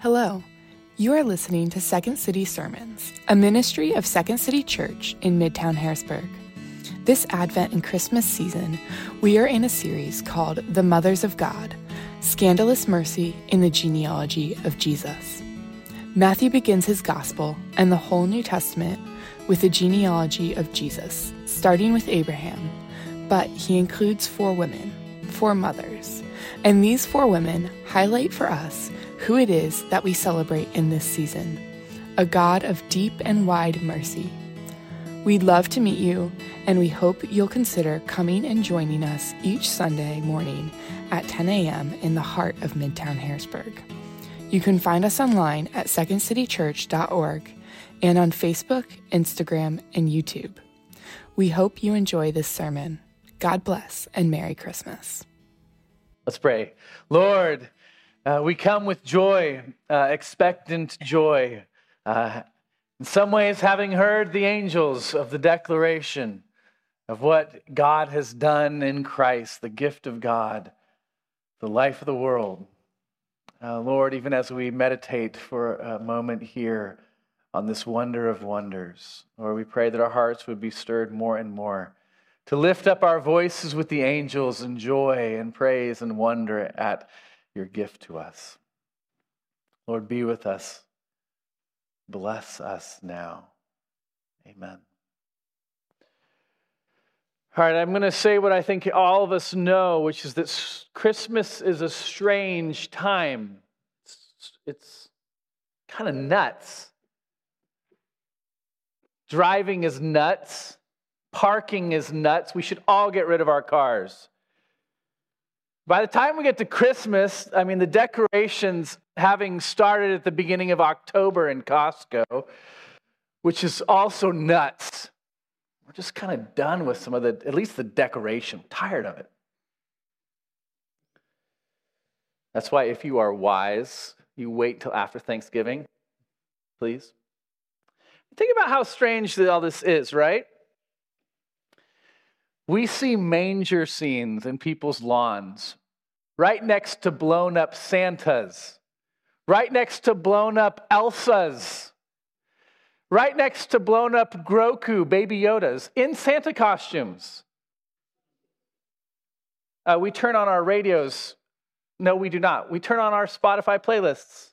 Hello. You are listening to Second City Sermons, a ministry of Second City Church in Midtown Harrisburg. This Advent and Christmas season, we are in a series called The Mothers of God Scandalous Mercy in the Genealogy of Jesus. Matthew begins his gospel and the whole New Testament with the genealogy of Jesus, starting with Abraham, but he includes four women, four mothers, and these four women highlight for us who it is that we celebrate in this season a God of deep and wide mercy. We'd love to meet you, and we hope you'll consider coming and joining us each Sunday morning at 10 a.m. in the heart of Midtown Harrisburg. You can find us online at secondcitychurch.org and on Facebook, Instagram, and YouTube. We hope you enjoy this sermon. God bless and Merry Christmas. Let's pray. Lord, uh, we come with joy, uh, expectant joy. Uh, in some ways, having heard the angels of the declaration of what God has done in Christ, the gift of God, the life of the world. Uh, Lord, even as we meditate for a moment here on this wonder of wonders, Lord, we pray that our hearts would be stirred more and more to lift up our voices with the angels in joy and praise and wonder at your gift to us. Lord, be with us. Bless us now. Amen. All right, I'm going to say what I think all of us know, which is that Christmas is a strange time. It's, it's kind of nuts. Driving is nuts. Parking is nuts. We should all get rid of our cars. By the time we get to Christmas, I mean, the decorations having started at the beginning of October in Costco, which is also nuts. We're just kind of done with some of the, at least the decoration, tired of it. That's why, if you are wise, you wait till after Thanksgiving, please. Think about how strange all this is, right? We see manger scenes in people's lawns, right next to blown up Santas, right next to blown up Elsas, right next to blown up Grogu baby Yodas in Santa costumes. Uh, we turn on our radios. No, we do not. We turn on our Spotify playlists.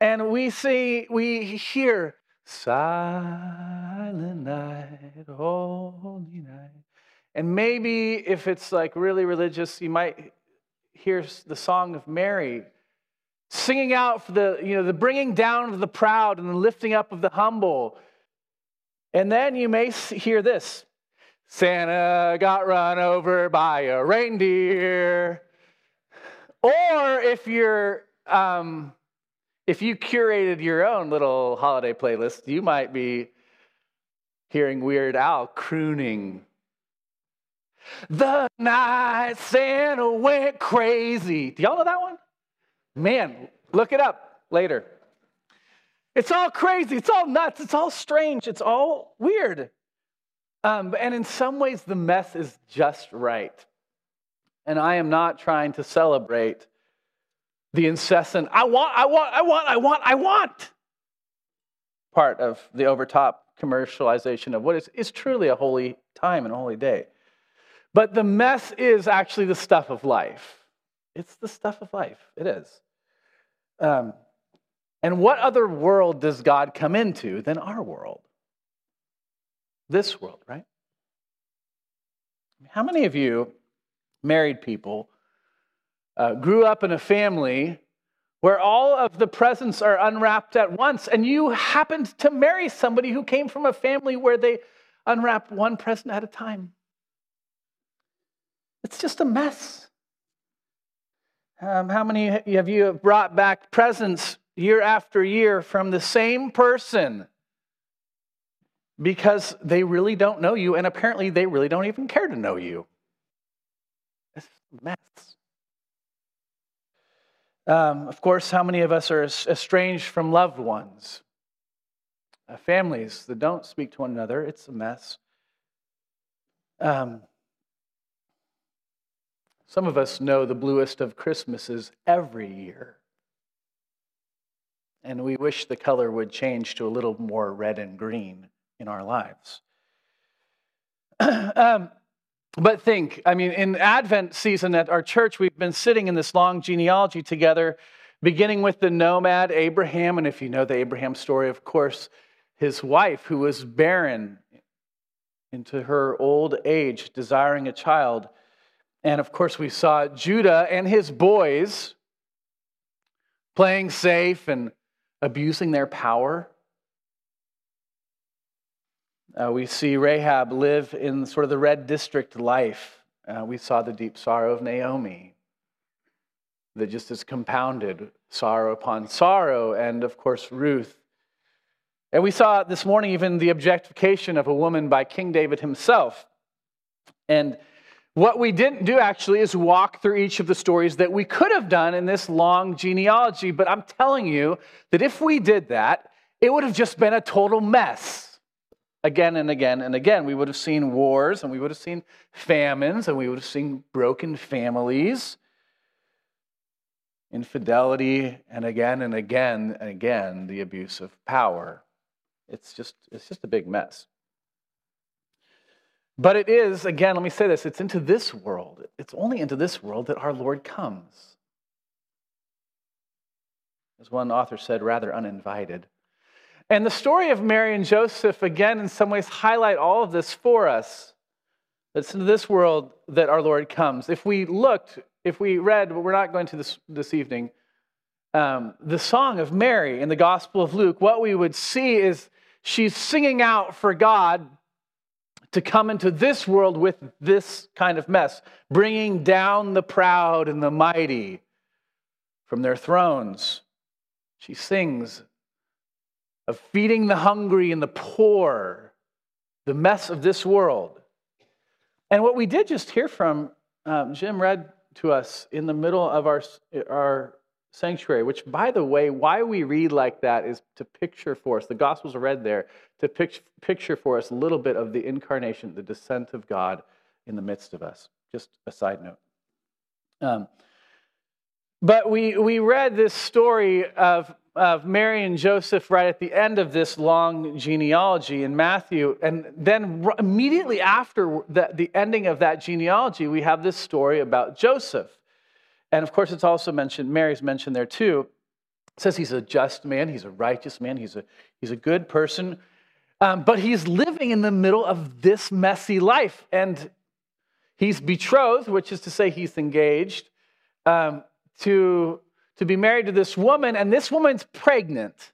And we see, we hear, Silent night, holy night. And maybe if it's like really religious, you might hear the song of Mary singing out for the, you know, the bringing down of the proud and the lifting up of the humble. And then you may hear this Santa got run over by a reindeer. Or if you're, um, if you curated your own little holiday playlist, you might be hearing Weird Al crooning the night Santa went crazy. Do y'all know that one? Man, look it up later. It's all crazy. It's all nuts. It's all strange. It's all weird. Um, and in some ways, the mess is just right. And I am not trying to celebrate the incessant, I want, I want, I want, I want, I want part of the overtop commercialization of what is, is truly a holy time and a holy day. But the mess is actually the stuff of life. It's the stuff of life. It is. Um, and what other world does God come into than our world? This world, right? How many of you, married people, uh, grew up in a family where all of the presents are unwrapped at once, and you happened to marry somebody who came from a family where they unwrap one present at a time? It's just a mess. Um, how many of you have brought back presents year after year from the same person because they really don't know you, and apparently they really don't even care to know you? It's a mess. Um, of course, how many of us are estranged from loved ones? Uh, families that don't speak to one another, it's a mess. Um, some of us know the bluest of Christmases every year. And we wish the color would change to a little more red and green in our lives. um, but think, I mean, in Advent season at our church, we've been sitting in this long genealogy together, beginning with the nomad Abraham. And if you know the Abraham story, of course, his wife, who was barren into her old age, desiring a child. And of course, we saw Judah and his boys playing safe and abusing their power. Uh, we see Rahab live in sort of the red district life. Uh, we saw the deep sorrow of Naomi that just is compounded sorrow upon sorrow. And of course, Ruth. And we saw this morning even the objectification of a woman by King David himself. And what we didn't do actually is walk through each of the stories that we could have done in this long genealogy. But I'm telling you that if we did that, it would have just been a total mess again and again and again. We would have seen wars and we would have seen famines and we would have seen broken families, infidelity, and again and again and again the abuse of power. It's just, it's just a big mess. But it is, again, let me say this it's into this world, it's only into this world that our Lord comes. As one author said, rather uninvited. And the story of Mary and Joseph, again, in some ways, highlight all of this for us. It's into this world that our Lord comes. If we looked, if we read, but we're not going to this, this evening, um, the song of Mary in the Gospel of Luke, what we would see is she's singing out for God to come into this world with this kind of mess, bringing down the proud and the mighty from their thrones. She sings of feeding the hungry and the poor, the mess of this world. And what we did just hear from um, Jim read to us in the middle of our, our sanctuary, which, by the way, why we read like that is to picture for us, the Gospels are read there, to picture for us a little bit of the incarnation, the descent of God in the midst of us. Just a side note. Um, but we, we read this story of of Mary and Joseph right at the end of this long genealogy in Matthew. And then immediately after the, the ending of that genealogy, we have this story about Joseph. And of course, it's also mentioned, Mary's mentioned there too. It says he's a just man, he's a righteous man, he's a, he's a good person. Um, but he's living in the middle of this messy life. And he's betrothed, which is to say, he's engaged um, to to be married to this woman, and this woman's pregnant.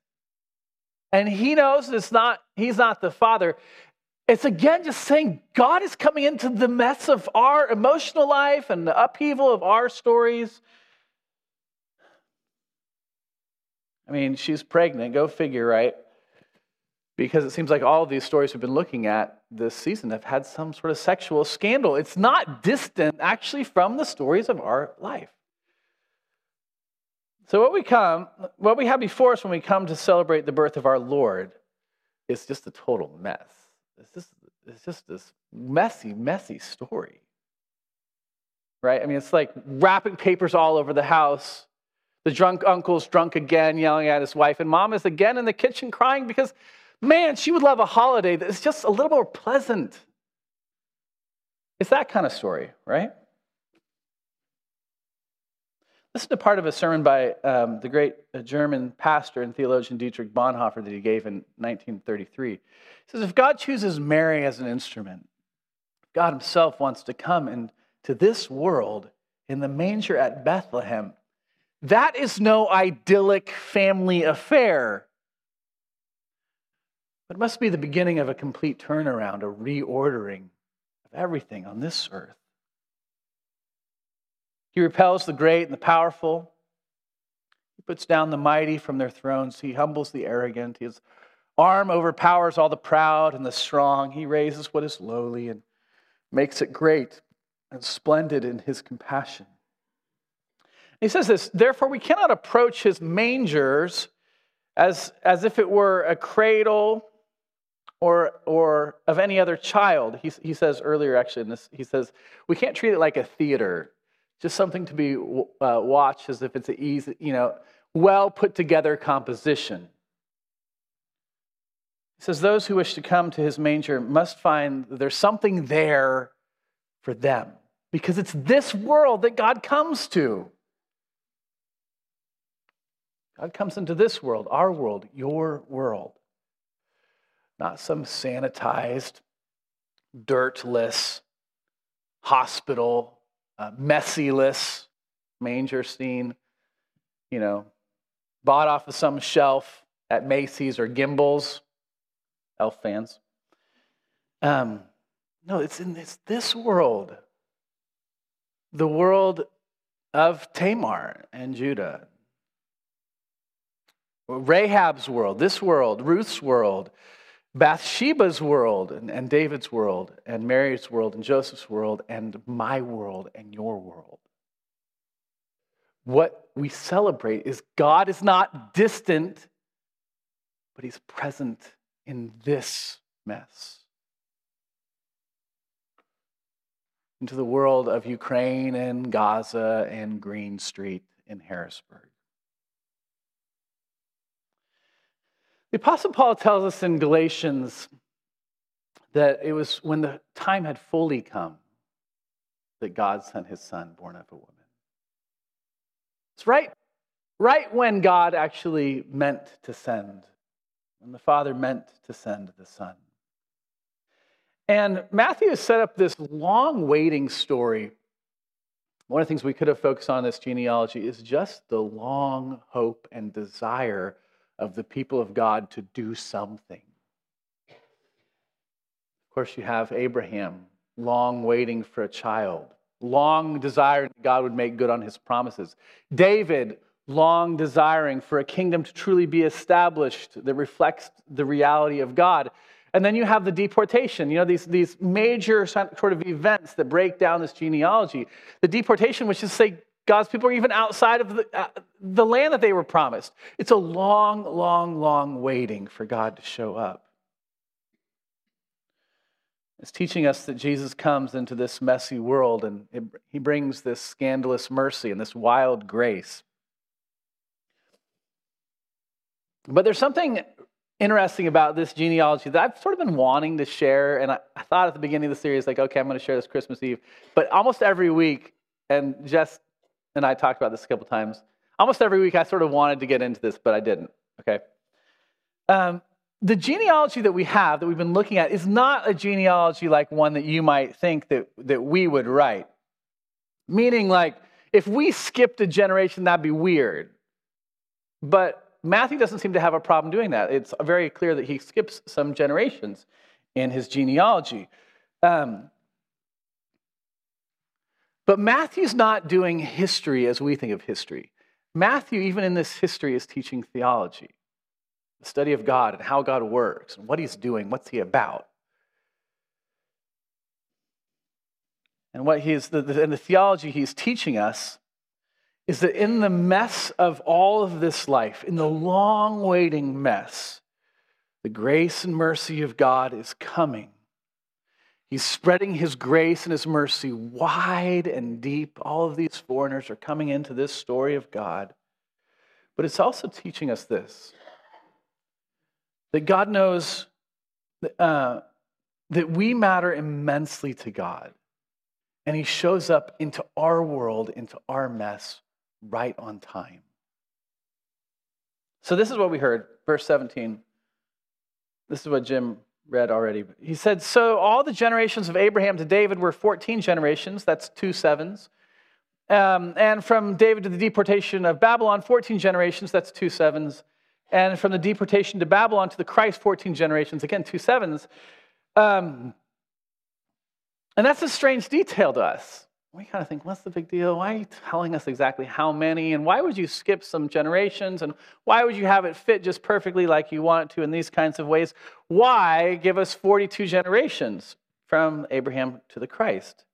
And he knows it's not, he's not the father. It's again just saying God is coming into the mess of our emotional life and the upheaval of our stories. I mean, she's pregnant, go figure, right? Because it seems like all of these stories we've been looking at this season have had some sort of sexual scandal. It's not distant, actually, from the stories of our life. So what we come, what we have before us when we come to celebrate the birth of our Lord is just a total mess. It's just, it's just this messy, messy story. Right? I mean, it's like wrapping papers all over the house. The drunk uncle's drunk again, yelling at his wife, and mom is again in the kitchen crying because, man, she would love a holiday that's just a little more pleasant. It's that kind of story, right? Listen to a part of a sermon by um, the great uh, German pastor and theologian Dietrich Bonhoeffer that he gave in 1933. He says, If God chooses Mary as an instrument, God himself wants to come into this world in the manger at Bethlehem. That is no idyllic family affair. But it must be the beginning of a complete turnaround, a reordering of everything on this earth. He repels the great and the powerful. He puts down the mighty from their thrones. He humbles the arrogant. His arm overpowers all the proud and the strong. He raises what is lowly and makes it great and splendid in his compassion. He says this, therefore, we cannot approach his mangers as, as if it were a cradle or, or of any other child. He, he says earlier, actually, in this, he says, we can't treat it like a theater just something to be uh, watched as if it's an easy, you know, well put together composition. He says, Those who wish to come to his manger must find there's something there for them because it's this world that God comes to. God comes into this world, our world, your world. Not some sanitized, dirtless hospital, uh, messyless manger scene, you know, bought off of some shelf at Macy's or Gimbels. Elf fans. Um, no, it's in this, this world, the world of Tamar and Judah, Rahab's world, this world, Ruth's world, Bathsheba's world, and, and David's world, and Mary's world, and Joseph's world, and my world, and your world. What we celebrate is God is not distant, but He's present in this mess. Into the world of Ukraine and Gaza and Green Street in Harrisburg. The Apostle Paul tells us in Galatians that it was when the time had fully come that God sent his son, born of a woman. It's right, right when God actually meant to send, when the Father meant to send the Son. And Matthew has set up this long waiting story. One of the things we could have focused on in this genealogy is just the long hope and desire of the people of God to do something. Of course, you have Abraham, long waiting for a child, long desiring God would make good on his promises. David, long desiring for a kingdom to truly be established that reflects the reality of God. And then you have the deportation, you know, these, these major sort of events that break down this genealogy. The deportation, which is say God's people are even outside of the, uh, the land that they were promised. It's a long, long, long waiting for God to show up. It's teaching us that Jesus comes into this messy world and it, he brings this scandalous mercy and this wild grace. But there's something interesting about this genealogy that I've sort of been wanting to share. And I, I thought at the beginning of the series, like, okay, I'm going to share this Christmas Eve. But almost every week, and just and I talked about this a couple times. Almost every week, I sort of wanted to get into this, but I didn't. Okay. Um, the genealogy that we have, that we've been looking at, is not a genealogy like one that you might think that, that we would write. Meaning, like, if we skipped a generation, that'd be weird. But Matthew doesn't seem to have a problem doing that. It's very clear that he skips some generations in his genealogy. Um, but Matthew's not doing history as we think of history. Matthew, even in this history, is teaching theology, the study of God and how God works and what he's doing, what's he about. And what he's the, the, and the theology he's teaching us is that in the mess of all of this life, in the long waiting mess, the grace and mercy of God is coming He's spreading his grace and his mercy wide and deep. All of these foreigners are coming into this story of God. But it's also teaching us this that God knows uh, that we matter immensely to God. And he shows up into our world, into our mess, right on time. So, this is what we heard, verse 17. This is what Jim read already. He said, So all the generations of Abraham to David were 14 generations. That's two sevens. Um, and from David to the deportation of Babylon, 14 generations. That's two sevens. And from the deportation to Babylon to the Christ, 14 generations. Again, two sevens. Um, and that's a strange detail to us we kind of think, what's the big deal? Why are you telling us exactly how many? And why would you skip some generations? And why would you have it fit just perfectly like you want it to in these kinds of ways? Why give us 42 generations from Abraham to the Christ?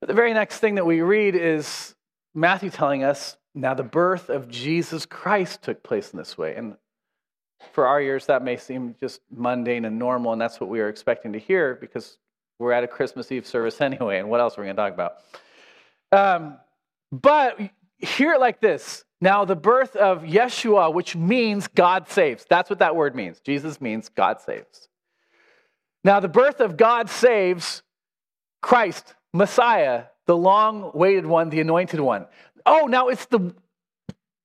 But the very next thing that we read is Matthew telling us now the birth of Jesus Christ took place in this way. And for our ears, that may seem just mundane and normal, and that's what we are expecting to hear because we're at a Christmas Eve service anyway, and what else are we going to talk about? Um, but hear it like this. Now, the birth of Yeshua, which means God saves. That's what that word means. Jesus means God saves. Now, the birth of God saves Christ, Messiah, the long awaited one, the anointed one. Oh, now it's the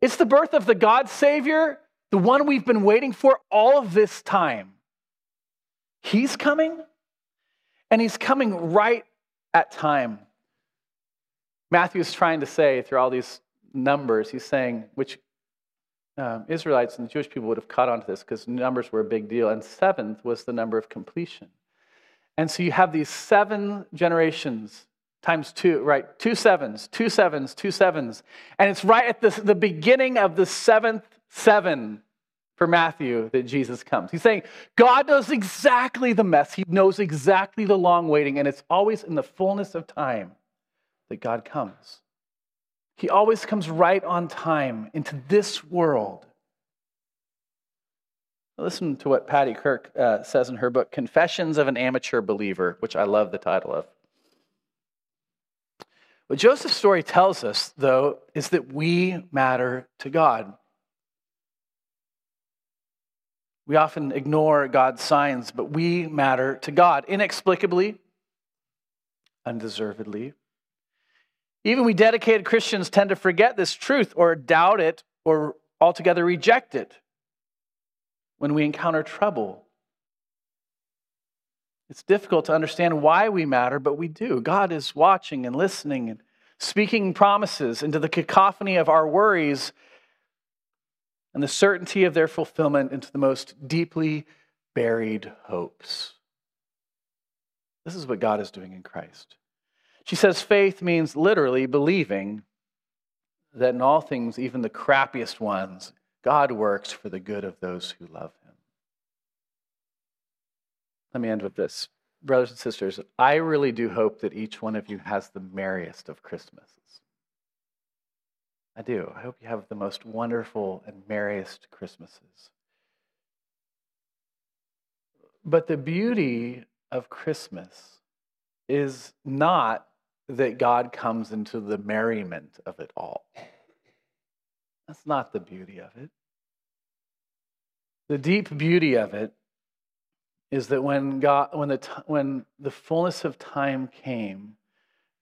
it's the birth of the God Savior, the one we've been waiting for all of this time. He's coming, and he's coming right at time. Matthew is trying to say through all these numbers, he's saying, which um, Israelites and the Jewish people would have caught on to this because numbers were a big deal. And seventh was the number of completion. And so you have these seven generations times two, right? Two sevens, two sevens, two sevens. And it's right at the, the beginning of the seventh seven for Matthew that Jesus comes. He's saying God knows exactly the mess, He knows exactly the long waiting, and it's always in the fullness of time that God comes. He always comes right on time into this world. Listen to what Patty Kirk uh, says in her book, Confessions of an Amateur Believer, which I love the title of. What Joseph's story tells us, though, is that we matter to God. We often ignore God's signs, but we matter to God inexplicably, undeservedly. Even we dedicated Christians tend to forget this truth or doubt it or altogether reject it when we encounter trouble. It's difficult to understand why we matter, but we do. God is watching and listening and speaking promises into the cacophony of our worries and the certainty of their fulfillment into the most deeply buried hopes. This is what God is doing in Christ. She says faith means literally believing that in all things, even the crappiest ones, God works for the good of those who love him. Let me end with this. Brothers and sisters, I really do hope that each one of you has the merriest of Christmases. I do. I hope you have the most wonderful and merriest Christmases. But the beauty of Christmas is not that God comes into the merriment of it all. That's not the beauty of it. The deep beauty of it is that when God when the when the fullness of time came,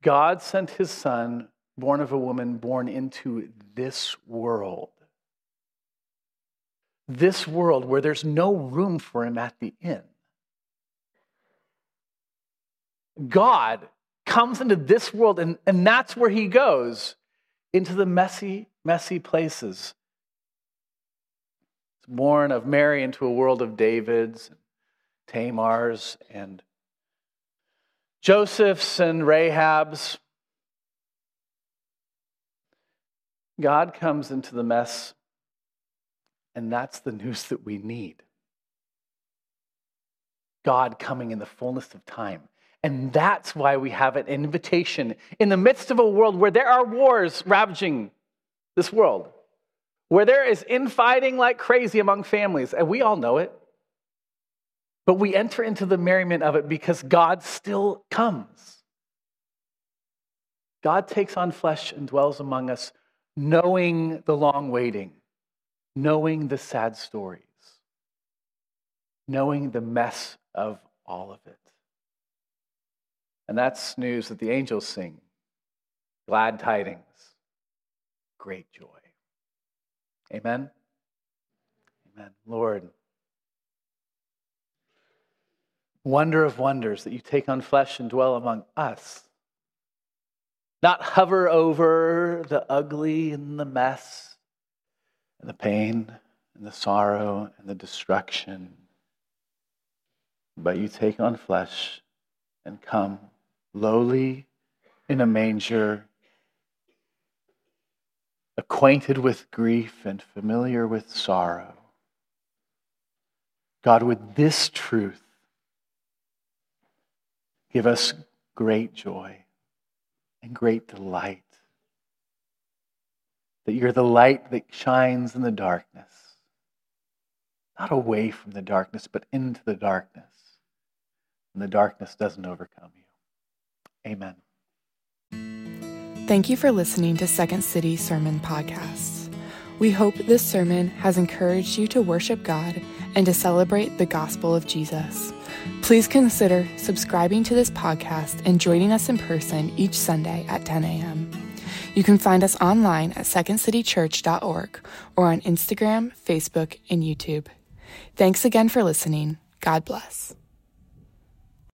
God sent his son born of a woman born into this world. This world where there's no room for him at the inn. God comes into this world, and, and that's where he goes into the messy, messy places. It's born of Mary into a world of Davids, Tamars, and Joseph's and Rahab's. God comes into the mess, and that's the news that we need. God coming in the fullness of time. And that's why we have an invitation in the midst of a world where there are wars ravaging this world, where there is infighting like crazy among families, and we all know it. But we enter into the merriment of it because God still comes. God takes on flesh and dwells among us knowing the long waiting, knowing the sad stories, knowing the mess of all of it. And that's news that the angels sing glad tidings, great joy. Amen. Amen. Lord, wonder of wonders that you take on flesh and dwell among us not hover over the ugly and the mess and the pain and the sorrow and the destruction. But you take on flesh and come lowly in a manger, acquainted with grief and familiar with sorrow. God, with this truth, give us great joy and great delight. That you're the light that shines in the darkness, not away from the darkness, but into the darkness. And the darkness doesn't overcome you. Amen. Thank you for listening to Second City Sermon Podcasts. We hope this sermon has encouraged you to worship God and to celebrate the gospel of Jesus. Please consider subscribing to this podcast and joining us in person each Sunday at 10 a.m. You can find us online at secondcitychurch.org or on Instagram, Facebook, and YouTube. Thanks again for listening. God bless.